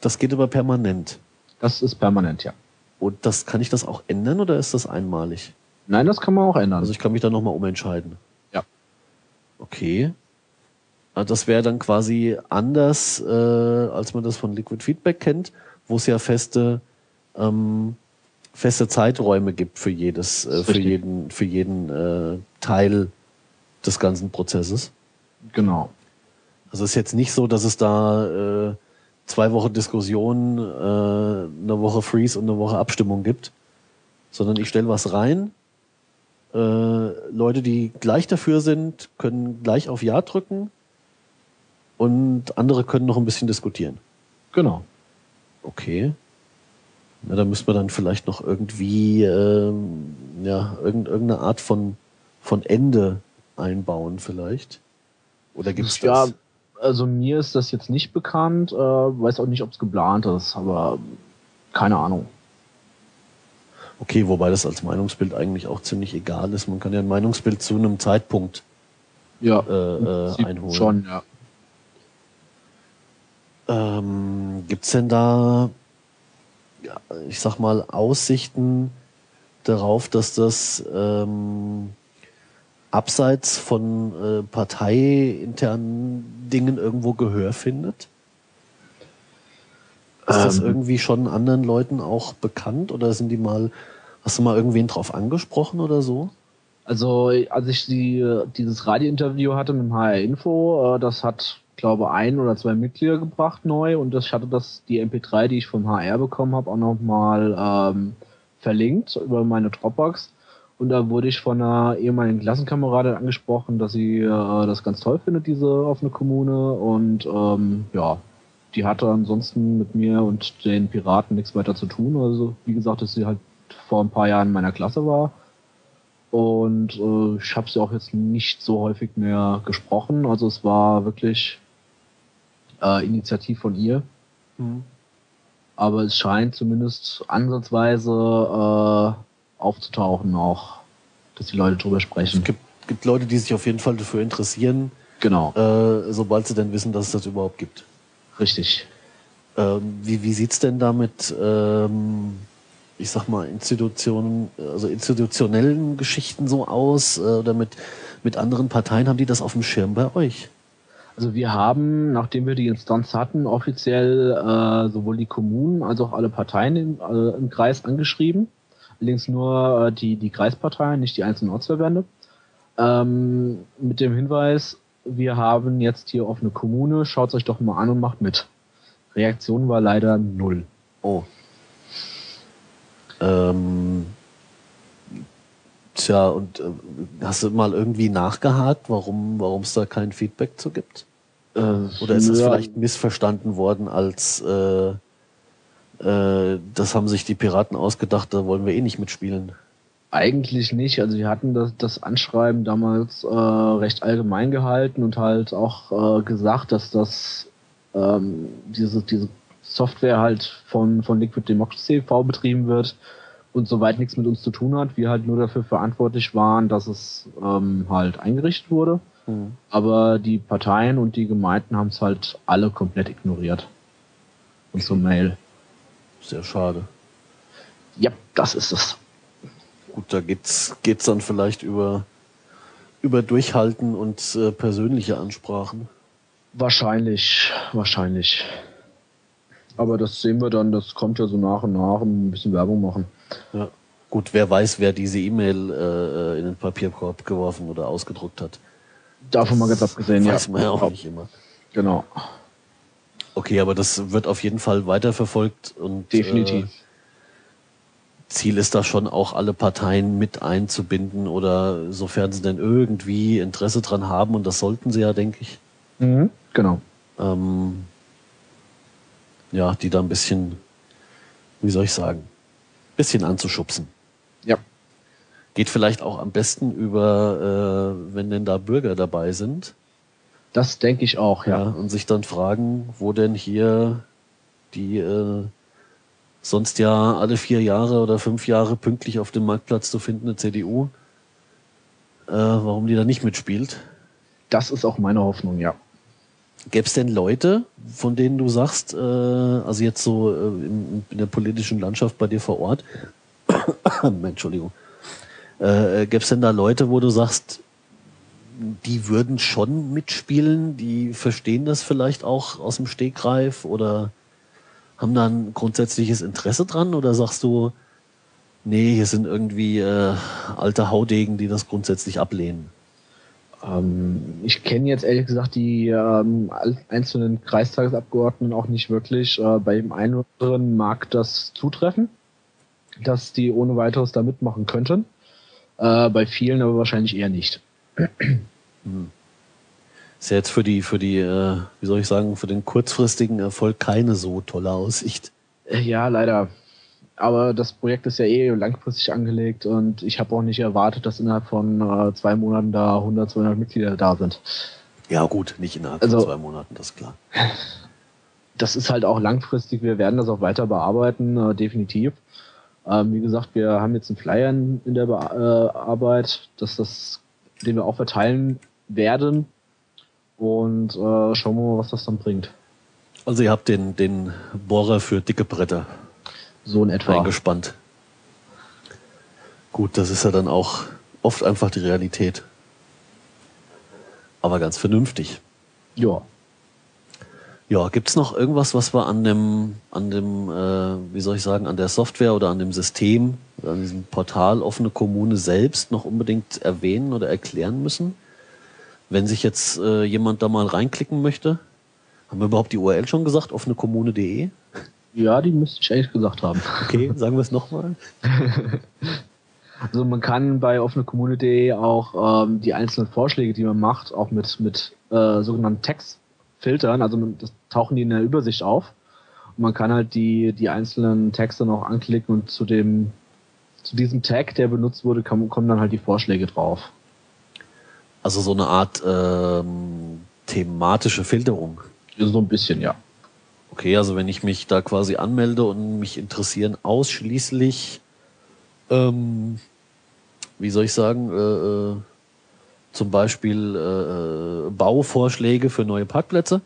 Das geht aber permanent. Das ist permanent, ja. Und das kann ich das auch ändern oder ist das einmalig? Nein, das kann man auch ändern. Also ich kann mich da nochmal umentscheiden. Ja. Okay. Also das wäre dann quasi anders, äh, als man das von Liquid Feedback kennt, wo es ja feste ähm, feste Zeiträume gibt für jedes, äh, für jeden, für jeden äh, Teil des ganzen Prozesses. Genau. Also es ist jetzt nicht so, dass es da äh, zwei Wochen Diskussion, äh, eine Woche Freeze und eine Woche Abstimmung gibt, sondern ich stelle was rein. Äh, Leute, die gleich dafür sind, können gleich auf Ja drücken und andere können noch ein bisschen diskutieren. Genau. Okay. Na, da müsste man dann vielleicht noch irgendwie ähm, ja, irgendeine Art von, von Ende einbauen vielleicht. Oder gibt es das? Ja, also mir ist das jetzt nicht bekannt, äh, weiß auch nicht, ob es geplant ist, aber keine Ahnung. Okay, wobei das als Meinungsbild eigentlich auch ziemlich egal ist. Man kann ja ein Meinungsbild zu einem Zeitpunkt ja, äh, äh, einholen. Schon, ja. Ähm, Gibt es denn da ich sag mal, Aussichten darauf, dass das ähm, abseits von äh, parteiinternen Dingen irgendwo Gehör findet? Ist das ähm. irgendwie schon anderen Leuten auch bekannt oder sind die mal, hast du mal irgendwen drauf angesprochen oder so? Also, als ich die, dieses Radiointerview hatte mit dem HR Info, äh, das hat glaube, ein oder zwei Mitglieder gebracht neu und das, ich hatte das, die MP3, die ich vom HR bekommen habe, auch nochmal ähm, verlinkt über meine Dropbox. Und da wurde ich von einer ehemaligen Klassenkameradin angesprochen, dass sie äh, das ganz toll findet, diese offene Kommune. Und ähm, ja, die hatte ansonsten mit mir und den Piraten nichts weiter zu tun. Also wie gesagt, dass sie halt vor ein paar Jahren in meiner Klasse war. Und äh, ich habe sie auch jetzt nicht so häufig mehr gesprochen. Also es war wirklich äh, Initiativ von ihr. Mhm. Aber es scheint zumindest ansatzweise äh, aufzutauchen auch, dass die Leute drüber sprechen. Es gibt, gibt Leute, die sich auf jeden Fall dafür interessieren. Genau. Äh, sobald sie denn wissen, dass es das überhaupt gibt. Richtig. Ähm, wie wie sieht's denn da mit, ähm, ich sag mal, Institutionen, also institutionellen Geschichten so aus äh, oder mit, mit anderen Parteien? Haben die das auf dem Schirm bei euch? Also wir haben, nachdem wir die Instanz hatten, offiziell äh, sowohl die Kommunen als auch alle Parteien im, äh, im Kreis angeschrieben. Allerdings nur äh, die, die Kreisparteien, nicht die einzelnen Ortsverbände. Ähm, mit dem Hinweis, wir haben jetzt hier offene Kommune, schaut euch doch mal an und macht mit. Reaktion war leider null. Oh. Ähm, Tja, und äh, hast du mal irgendwie nachgehakt, warum warum es da kein Feedback zu gibt? Äh, Oder ist es vielleicht missverstanden worden als äh, äh, das haben sich die Piraten ausgedacht, da wollen wir eh nicht mitspielen? Eigentlich nicht. Also wir hatten das, das Anschreiben damals äh, recht allgemein gehalten und halt auch äh, gesagt, dass das ähm, diese, diese Software halt von, von Liquid Democracy e.V. betrieben wird und soweit nichts mit uns zu tun hat. Wir halt nur dafür verantwortlich waren, dass es ähm, halt eingerichtet wurde. Mhm. Aber die Parteien und die Gemeinden haben es halt alle komplett ignoriert. Und so Mail. Sehr schade. Ja, das ist es. Gut, da geht's, geht's dann vielleicht über, über Durchhalten und äh, persönliche Ansprachen. Wahrscheinlich, wahrscheinlich. Aber das sehen wir dann, das kommt ja so nach und nach, ein bisschen Werbung machen. Ja. Gut, wer weiß, wer diese E-Mail äh, in den Papierkorb geworfen oder ausgedruckt hat. Davon mal ganz abgesehen, weiß ja. man ja auch nicht immer. Genau. Okay, aber das wird auf jeden Fall weiterverfolgt und definitiv. Äh, Ziel ist da schon auch alle Parteien mit einzubinden oder sofern sie denn irgendwie Interesse dran haben und das sollten sie ja, denke ich. Mhm, genau. Ähm, ja, die da ein bisschen, wie soll ich sagen, bisschen anzuschubsen. Ja. Geht vielleicht auch am besten über, äh, wenn denn da Bürger dabei sind. Das denke ich auch, ja. ja. Und sich dann fragen, wo denn hier die äh, sonst ja alle vier Jahre oder fünf Jahre pünktlich auf dem Marktplatz zu findende CDU, äh, warum die da nicht mitspielt. Das ist auch meine Hoffnung, ja. Gäbe es denn Leute, von denen du sagst, äh, also jetzt so äh, in, in, der politischen Landschaft bei dir vor Ort, <coughs> Entschuldigung, äh, gäbe es denn da Leute, wo du sagst, die würden schon mitspielen, die verstehen das vielleicht auch aus dem Stegreif oder haben da ein grundsätzliches Interesse dran oder sagst du, nee, hier sind irgendwie äh, alte Haudegen, die das grundsätzlich ablehnen? Ähm, ich kenne jetzt ehrlich gesagt die ähm, einzelnen Kreistagesabgeordneten auch nicht wirklich. Äh, bei dem einen oder anderen mag das zutreffen, dass die ohne weiteres da mitmachen könnten. Äh, bei vielen aber wahrscheinlich eher nicht. Hm. Ist ja jetzt für die, für die, äh, wie soll ich sagen, für den kurzfristigen Erfolg keine so tolle Aussicht. Äh, ja, leider. Aber das Projekt ist ja eh langfristig angelegt und ich habe auch nicht erwartet, dass innerhalb von äh, zwei Monaten da 100, 200 Mitglieder da sind. Ja gut, nicht innerhalb also, von zwei Monaten, das ist klar. <laughs> Das ist halt auch langfristig. Wir werden das auch weiter bearbeiten, äh, definitiv. Ähm, wie gesagt, wir haben jetzt einen Flyer in, der Be äh, Arbeit, dass das, den wir auch verteilen werden und äh, schauen wir mal, was das dann bringt. Also ihr habt den, den Bohrer für dicke Bretter so in etwa. Eingespannt. Gut, das ist ja dann auch oft einfach die Realität. Aber ganz vernünftig. Ja. Ja, gibt's noch irgendwas, was wir an dem, an dem, äh, wie soll ich sagen, an der Software oder an dem System, an diesem Portal offene Kommune selbst noch unbedingt erwähnen oder erklären müssen? Wenn sich jetzt äh, jemand da mal reinklicken möchte, haben wir überhaupt die URL schon gesagt, offenekommune.de? Ja, die müsste ich eigentlich gesagt haben. Okay, sagen wir es nochmal. <laughs> Also man kann bei offenekommune.de auch ähm, die einzelnen Vorschläge, die man macht, auch mit, mit äh, sogenannten Text filtern. Also man, das tauchen die in der Übersicht auf. Und man kann halt die, die einzelnen Texte noch anklicken und zu dem zu diesem Tag, der benutzt wurde, kann, kommen dann halt die Vorschläge drauf. Also so eine Art ähm, thematische Filterung. So ein bisschen, ja. Okay, also wenn ich mich da quasi anmelde und mich interessieren ausschließlich, ähm, wie soll ich sagen, äh, äh, zum Beispiel äh, Bauvorschläge für neue Parkplätze,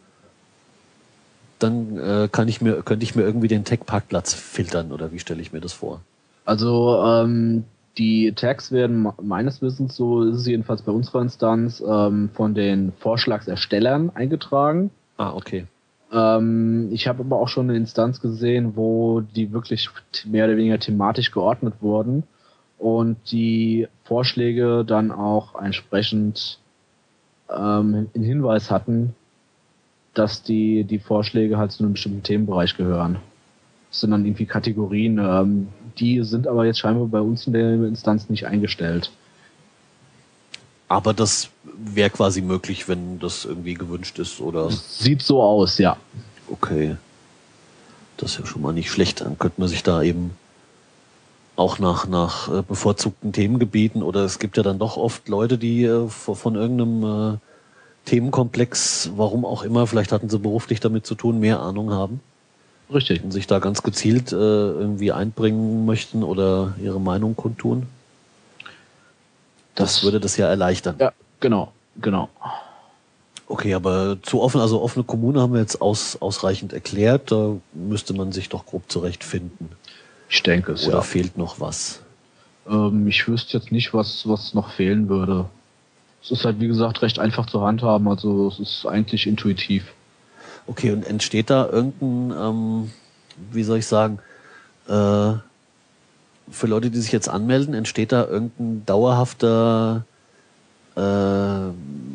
dann äh, kann ich mir, könnte ich mir irgendwie den Tag-Parkplatz filtern oder wie stelle ich mir das vor? Also ähm, die Tags werden meines Wissens, so ist es jedenfalls bei unserer Instanz, ähm, von den Vorschlagserstellern eingetragen. Ah, okay. Ähm, ich habe aber auch schon eine Instanz gesehen, wo die wirklich mehr oder weniger thematisch geordnet wurden und die Vorschläge dann auch entsprechend ähm, in Hinweis hatten, dass die, die Vorschläge halt zu einem bestimmten Themenbereich gehören. Das sind dann irgendwie Kategorien, ähm, die sind aber jetzt scheinbar bei uns in der Instanz nicht eingestellt. Aber das wäre quasi möglich, wenn das irgendwie gewünscht ist, oder? Sieht so aus, ja. Okay. Das ist ja schon mal nicht schlecht. Dann könnte man sich da eben auch nach, nach äh, bevorzugten Themengebieten oder es gibt ja dann doch oft Leute, die äh, von irgendeinem äh, Themenkomplex, warum auch immer, vielleicht hatten sie beruflich damit zu tun, mehr Ahnung haben. Richtig. Und sich da ganz gezielt irgendwie einbringen möchten oder ihre Meinung kundtun. Das, würde das ja erleichtern. Ja, genau, genau. Okay, aber zu offen, also offene Kommune haben wir jetzt aus, ausreichend erklärt. Da müsste man sich doch grob zurechtfinden. Ich denke es. Oder ja. fehlt noch was? Ähm, ich wüsste jetzt nicht, was, was noch fehlen würde. Es ist halt, wie gesagt, recht einfach zu handhaben. Also es ist eigentlich intuitiv. Okay, und entsteht da irgendein, ähm, wie soll ich sagen, äh, für Leute, die sich jetzt anmelden, entsteht da irgendein dauerhafter äh,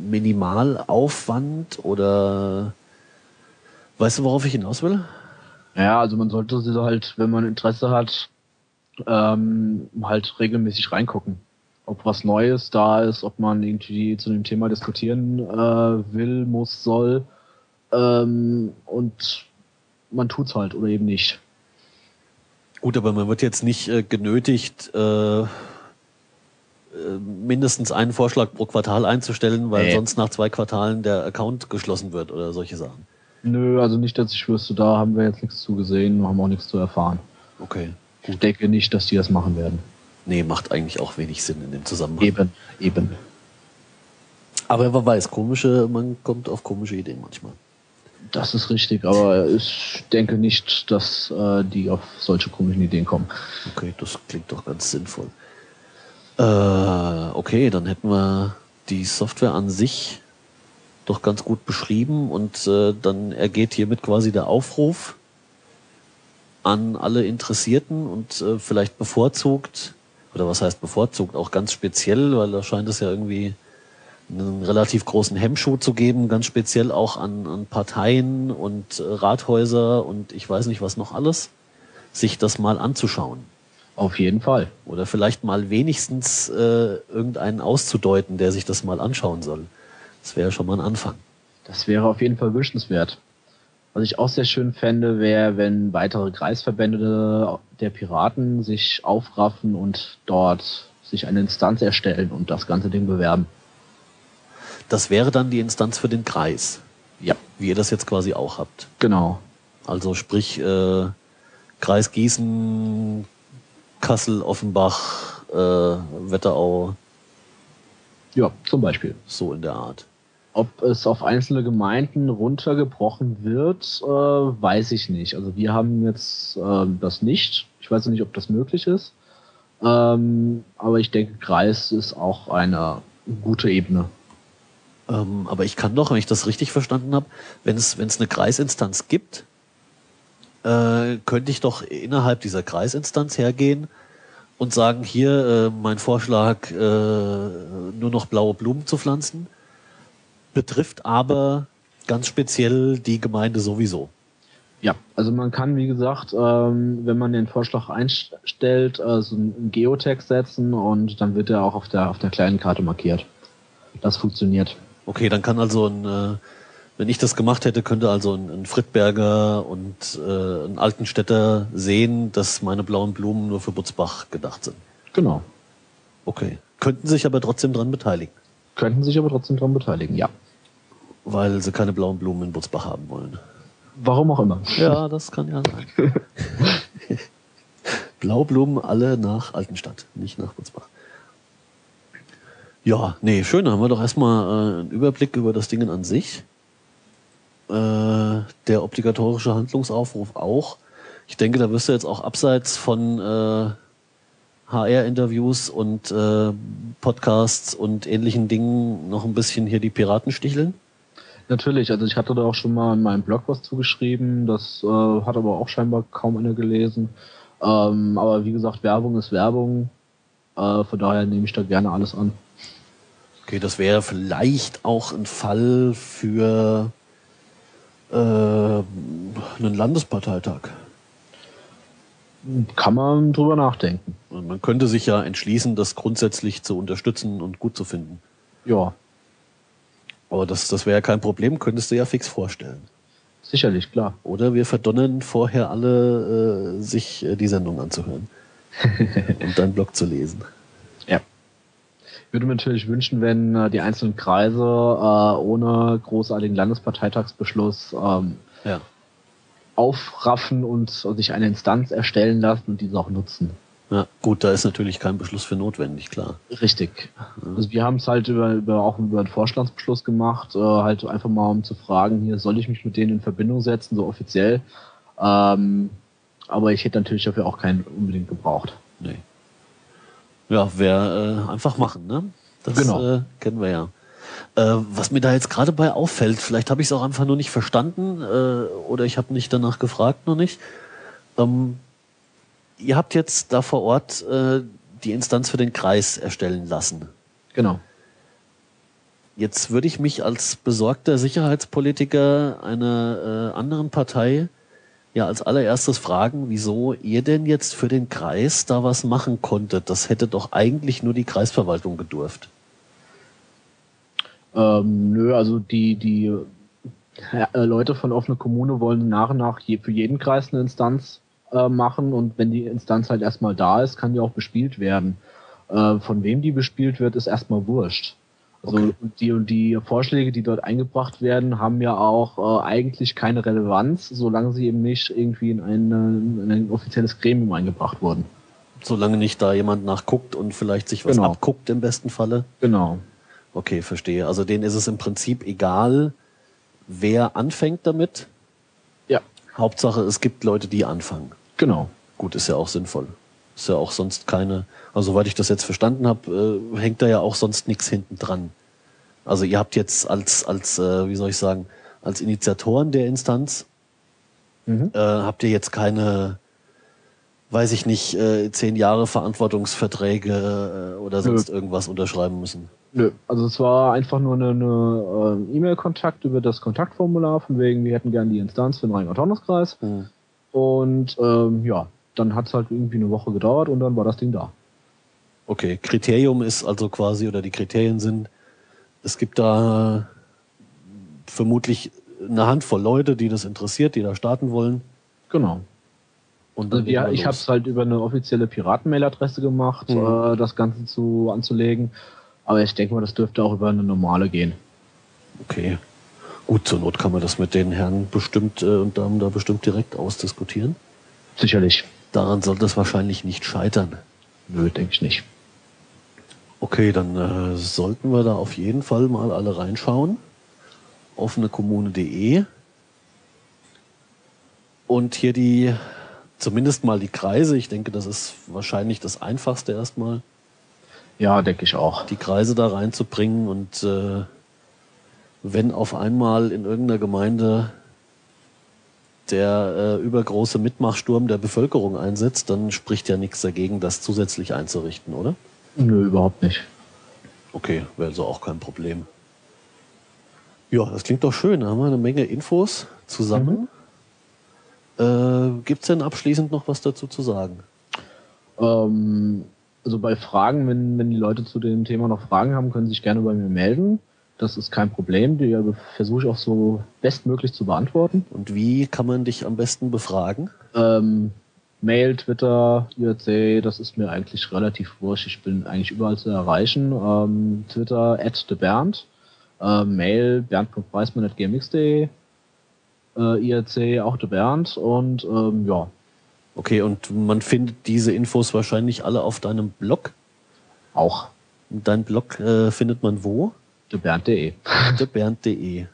Minimalaufwand oder weißt du, worauf ich hinaus will? Ja, also man sollte sie halt, wenn man Interesse hat, ähm, halt regelmäßig reingucken. Ob was Neues da ist, ob man irgendwie zu dem Thema diskutieren äh, will, muss, soll. Ähm, und man tut's halt oder eben nicht. Gut, aber man wird jetzt nicht äh, genötigt, äh, äh mindestens einen Vorschlag pro Quartal einzustellen, weil nee. sonst nach zwei Quartalen der Account geschlossen wird oder solche Sachen. Nö, also nicht, dass ich wüsste, da haben wir jetzt nichts zu gesehen, haben auch nichts zu erfahren. Okay. Gut. Ich denke nicht, dass die das machen werden. Nee, macht eigentlich auch wenig Sinn in dem Zusammenhang. Eben, eben. Aber wer weiß, komische, man kommt auf komische Ideen manchmal. Das ist richtig, aber ich denke nicht, dass äh, die auf solche komischen Ideen kommen. Okay, das klingt doch ganz sinnvoll. Äh, okay, dann hätten wir die Software an sich doch ganz gut beschrieben und äh, dann ergeht hiermit quasi der Aufruf an alle Interessierten und äh, vielleicht bevorzugt, oder was heißt bevorzugt, auch ganz speziell, weil da scheint es ja irgendwie einen relativ großen Hemmschuh zu geben, ganz speziell auch an, an Parteien und äh, Rathäuser und ich weiß nicht was noch alles, sich das mal anzuschauen. Auf jeden Fall. Oder vielleicht mal wenigstens äh, irgendeinen auszudeuten, der sich das mal anschauen soll. Das wäre schon mal ein Anfang. Das wäre auf jeden Fall wünschenswert. Was ich auch sehr schön fände, wäre, wenn weitere Kreisverbände der Piraten sich aufraffen und dort sich eine Instanz erstellen und das ganze Ding bewerben. Das wäre dann die Instanz für den Kreis. Ja. Wie ihr das jetzt quasi auch habt. Genau. Also sprich äh, Kreis Gießen, Kassel, Offenbach, äh, Wetterau. Ja, zum Beispiel. So in der Art. Ob es auf einzelne Gemeinden runtergebrochen wird, äh, weiß ich nicht. Also wir haben jetzt äh, das nicht. Ich weiß nicht, ob das möglich ist. Ähm, aber ich denke, Kreis ist auch eine gute Ebene. Ähm, aber ich kann doch, wenn ich das richtig verstanden habe, wenn es, wenn es eine Kreisinstanz gibt, äh, könnte ich doch innerhalb dieser Kreisinstanz hergehen und sagen, hier äh, mein Vorschlag, äh, nur noch blaue Blumen zu pflanzen betrifft aber ganz speziell die Gemeinde sowieso. Ja, also man kann, wie gesagt, ähm, wenn man den Vorschlag einstellt, äh, so einen Geotext setzen und dann wird er auch auf der, auf der kleinen Karte markiert. Das funktioniert. Okay, dann kann also ein, äh, wenn ich das gemacht hätte, könnte also ein, ein Friedberger und äh, ein Altenstädter sehen, dass meine blauen Blumen nur für Butzbach gedacht sind. Genau. Okay. Könnten sich aber trotzdem dran beteiligen. Könnten sich aber trotzdem dran beteiligen, ja. Weil sie keine blauen Blumen in Butzbach haben wollen. Warum auch immer. Ja, das kann ja sein. <laughs> Blaublumen alle nach Altenstadt, nicht nach Butzbach. Ja, nee, schön. Haben wir doch erstmal äh, einen Überblick über das Ding an sich. Äh, der obligatorische Handlungsaufruf auch. Ich denke, da wirst du jetzt auch abseits von äh, HR-Interviews und äh, Podcasts und ähnlichen Dingen noch ein bisschen hier die Piraten sticheln. Natürlich, also ich hatte da auch schon mal in meinem Blog was zugeschrieben, das äh, hat aber auch scheinbar kaum einer gelesen. Ähm, aber wie gesagt, Werbung ist Werbung, äh, von daher nehme ich da gerne alles an. Okay, das wäre vielleicht auch ein Fall für äh, einen Landesparteitag. Kann man drüber nachdenken. Man könnte sich ja entschließen, das grundsätzlich zu unterstützen und gut zu finden. Ja, aber das, das wäre ja kein Problem, könntest du ja fix vorstellen. Sicherlich, klar. Oder wir verdonnern vorher alle, äh, sich äh, die Sendung anzuhören <laughs> und deinen Blog zu lesen. Ja. Ich würde mir natürlich wünschen, wenn äh, die einzelnen Kreise äh, ohne großartigen Landesparteitagsbeschluss ähm, ja. aufraffen und sich eine Instanz erstellen lassen und diese auch nutzen. Ja, gut, da ist natürlich kein Beschluss für notwendig, klar. Richtig. Ja. Also wir haben es halt über, über auch über einen Vorstandsbeschluss gemacht, äh, halt einfach mal um zu fragen, hier soll ich mich mit denen in Verbindung setzen, so offiziell. Ähm, aber ich hätte natürlich dafür auch keinen unbedingt gebraucht. Nee. Ja, wäre äh, einfach machen, ne? Das genau. äh, kennen wir ja. Äh, was mir da jetzt gerade bei auffällt, vielleicht habe ich es auch einfach nur nicht verstanden äh, oder ich habe nicht danach gefragt, noch nicht. Ähm, ihr habt jetzt da vor Ort äh, die Instanz für den Kreis erstellen lassen. Genau. Jetzt würde ich mich als besorgter Sicherheitspolitiker einer äh, anderen Partei ja als allererstes fragen, wieso ihr denn jetzt für den Kreis da was machen konntet. Das hätte doch eigentlich nur die Kreisverwaltung gedurft. Ähm, nö, also die, die äh, Leute von offene Kommune wollen nach und nach je, für jeden Kreis eine Instanz äh, machen und wenn die Instanz halt erstmal da ist, kann die auch bespielt werden. Äh, von wem die bespielt wird, ist erstmal wurscht. Also okay. die und die Vorschläge, die dort eingebracht werden, haben ja auch äh, eigentlich keine Relevanz, solange sie eben nicht irgendwie in, eine, in ein offizielles Gremium eingebracht wurden. Solange nicht da jemand nachguckt und vielleicht sich was genau. abguckt im besten Falle. Genau. Okay, verstehe. Also denen ist es im Prinzip egal, wer anfängt damit. Ja. Hauptsache, es gibt Leute, die anfangen. Genau. Gut, ist ja auch sinnvoll. Ist ja auch sonst keine, also soweit ich das jetzt verstanden habe, äh, hängt da ja auch sonst nichts hinten dran. Also ihr habt jetzt als, als äh, wie soll ich sagen, als Initiatoren der Instanz, mhm. äh, habt ihr jetzt keine, weiß ich nicht, äh, zehn Jahre Verantwortungsverträge äh, oder sonst Nö. irgendwas unterschreiben müssen. Nö, also es war einfach nur eine, eine äh, E-Mail-Kontakt über das Kontaktformular, von wegen, wir hätten gerne die Instanz für den Rhein-Taunus-Kreis. Mhm. Und ähm, ja, dann hat es halt irgendwie eine Woche gedauert und dann war das Ding da. Okay, Kriterium ist also quasi, oder die Kriterien sind, es gibt da vermutlich eine Handvoll Leute, die das interessiert, die da starten wollen. Genau. Und also wir, ich habe es halt über eine offizielle Piraten-Mail-Adresse gemacht, mhm. äh, das Ganze zu anzulegen. Aber ich denke mal, das dürfte auch über eine normale gehen. Okay. Gut, zur Not kann man das mit den Herren bestimmt äh, und Damen da bestimmt direkt ausdiskutieren. Sicherlich. Daran sollte es wahrscheinlich nicht scheitern. Nö, denke ich nicht. Okay, dann äh, sollten wir da auf jeden Fall mal alle reinschauen. Offenekommune.de. Und hier die, zumindest mal die Kreise. Ich denke, das ist wahrscheinlich das Einfachste erstmal. Ja, denke ich auch. Die Kreise da reinzubringen und äh, wenn auf einmal in irgendeiner Gemeinde der äh, übergroße Mitmachsturm der Bevölkerung einsetzt, dann spricht ja nichts dagegen, das zusätzlich einzurichten, oder? Nö, überhaupt nicht. Okay, wäre also auch kein Problem. Ja, das klingt doch schön. Da haben wir eine Menge Infos zusammen. Mhm. Äh, Gibt es denn abschließend noch was dazu zu sagen? Ähm, also bei Fragen, wenn, wenn die Leute zu dem Thema noch Fragen haben, können sie sich gerne bei mir melden. Das ist kein Problem. Die versuche ich auch so bestmöglich zu beantworten. Und wie kann man dich am besten befragen? Ähm, Mail, Twitter, IRC, das ist mir eigentlich relativ wurscht. Ich bin eigentlich überall zu erreichen. Ähm, Twitter at thebernd, äh, Mail bernd.preismann.gmx.de, äh, IRC auch der Bernd und ähm, ja, Okay, und man findet diese Infos wahrscheinlich alle auf deinem Blog? Auch. Dein Blog äh, findet man wo? debernd.de. debernd.de.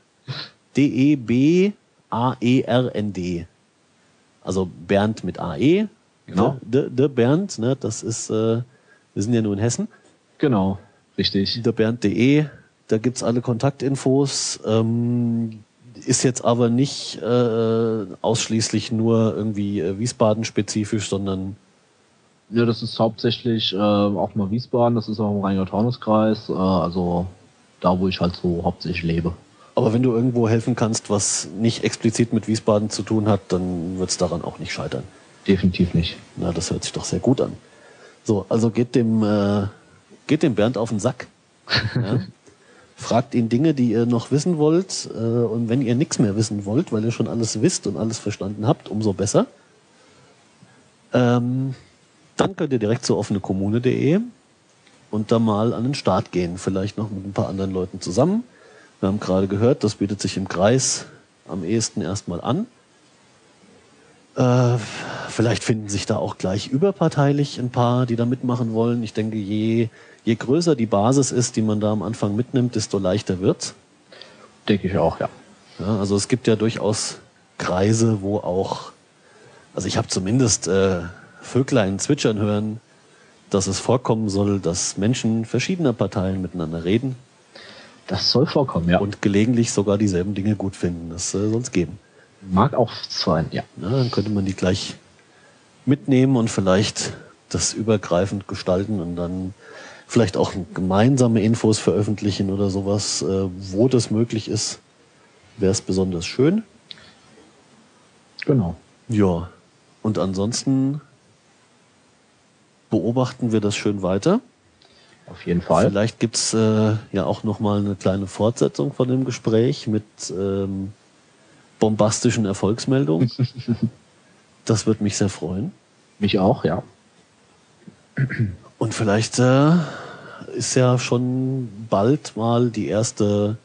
D-E-B-A-E-R-N-D. Also Bernd mit A-E. Genau. De, de Bernd, ne, das ist, äh, wir sind ja nur in Hessen. Genau, richtig. Debernd.de, da gibt's alle Kontaktinfos. Ähm, ist jetzt aber nicht äh, ausschließlich nur irgendwie äh, Wiesbaden-spezifisch, sondern. Ja, das ist hauptsächlich äh, auch mal Wiesbaden, das ist auch im Rheingau-Taunus-Kreis, äh, also da, wo ich halt so hauptsächlich lebe. Aber wenn du irgendwo helfen kannst, was nicht explizit mit Wiesbaden zu tun hat, dann wird es daran auch nicht scheitern. Definitiv nicht. Na, das hört sich doch sehr gut an. So, also geht dem, äh, geht dem Bernd auf den Sack. <laughs> Ja? Fragt ihn Dinge, die ihr noch wissen wollt. Äh, und wenn ihr nichts mehr wissen wollt, weil ihr schon alles wisst und alles verstanden habt, umso besser. Ähm, dann könnt ihr direkt zu offenekommune.de und da mal an den Start gehen. Vielleicht noch mit ein paar anderen Leuten zusammen. Wir haben gerade gehört, das bietet sich im Kreis am ehesten erstmal an. Äh, vielleicht finden sich da auch gleich überparteilich ein paar, die da mitmachen wollen. Ich denke, je, je größer die Basis ist, die man da am Anfang mitnimmt, desto leichter wird's. Denke ich auch, ja. ja also es gibt ja durchaus Kreise, wo auch, also ich habe zumindest äh, Vöglein zwitschern hören, dass es vorkommen soll, dass Menschen verschiedener Parteien miteinander reden. Das soll vorkommen, ja. Und gelegentlich sogar dieselben Dinge gut finden. Das äh, soll es geben. Mag auch sein, ja. ja. Dann könnte man die gleich mitnehmen und vielleicht das übergreifend gestalten und dann vielleicht auch gemeinsame Infos veröffentlichen oder sowas, äh, wo das möglich ist, wäre es besonders schön. Genau. Ja. Und ansonsten beobachten wir das schön weiter. Auf jeden Fall. Vielleicht gibt's äh, ja auch nochmal eine kleine Fortsetzung von dem Gespräch mit ähm, bombastischen Erfolgsmeldungen. <laughs> das wird mich sehr freuen. Mich auch, ja. Und vielleicht äh, ist ja schon bald mal die erste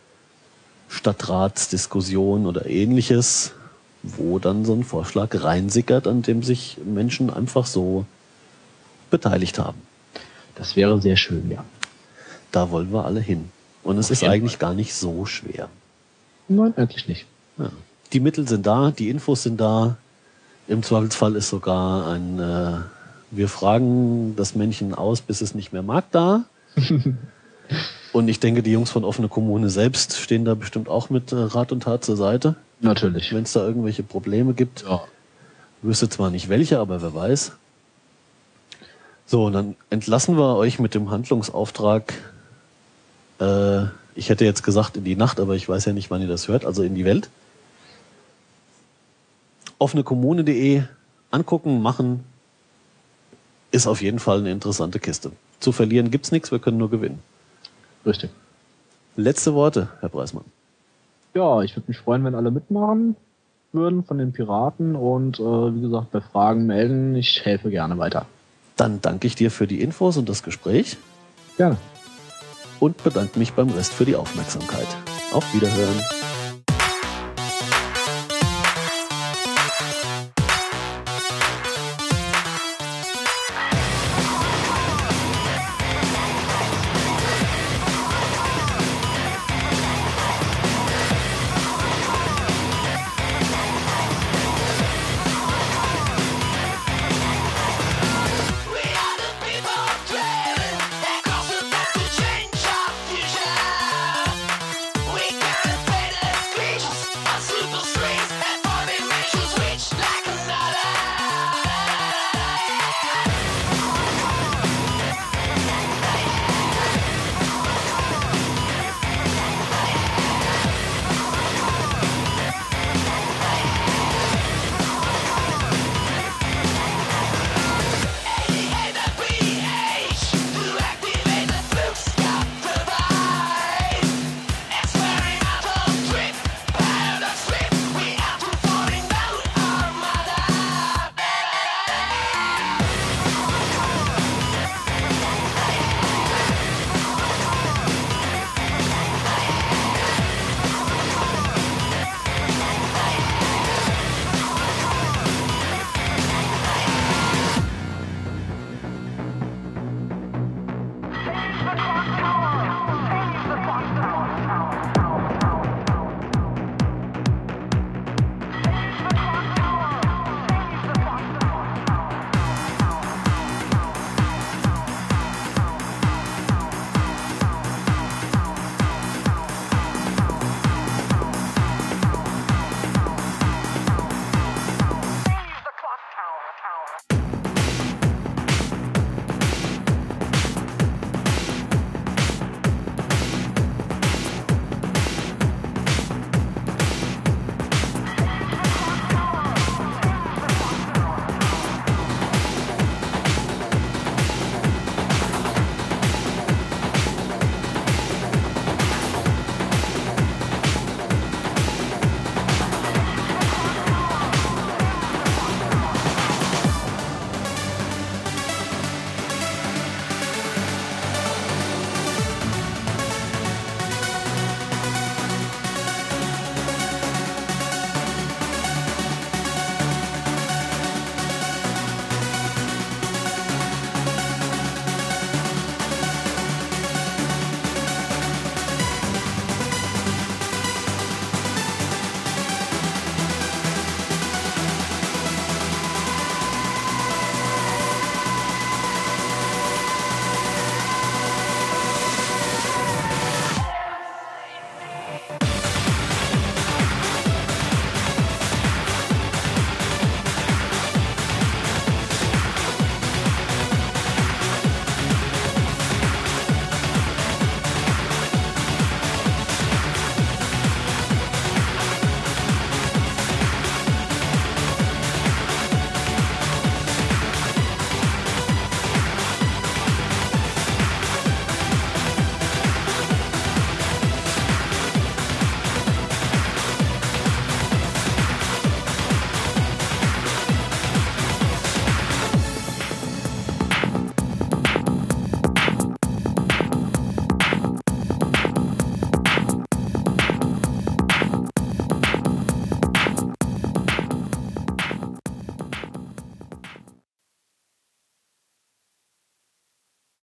Stadtratsdiskussion oder ähnliches, wo dann so ein Vorschlag reinsickert, an dem sich Menschen einfach so beteiligt haben. Das wäre sehr schön, ja. Da wollen wir alle hin. Und es Auf ist eigentlich Fall. gar nicht so schwer. Nein, eigentlich nicht. Ja. Die Mittel sind da, die Infos sind da. Im Zweifelsfall ist sogar ein äh, Wir fragen das Männchen aus, bis es nicht mehr mag da. <laughs> und ich denke, die Jungs von Offene Kommune selbst stehen da bestimmt auch mit äh, Rat und Tat zur Seite. Natürlich. Wenn es da irgendwelche Probleme gibt. Ja. Wüsste zwar nicht welche, aber wer weiß. So, und dann entlassen wir euch mit dem Handlungsauftrag. Äh, ich hätte jetzt gesagt in die Nacht, aber ich weiß ja nicht, wann ihr das hört, also in die Welt. Offenekommune.de angucken, machen, ist auf jeden Fall eine interessante Kiste. Zu verlieren gibt's nichts, wir können nur gewinnen. Richtig. Letzte Worte, Herr Preismann. Ja, ich würde mich freuen, wenn alle mitmachen würden von den Piraten und äh, wie gesagt, bei Fragen melden. Ich helfe gerne weiter. Dann danke ich dir für die Infos und das Gespräch. Gerne. Und bedanke mich beim Rest für die Aufmerksamkeit. Auf Wiederhören.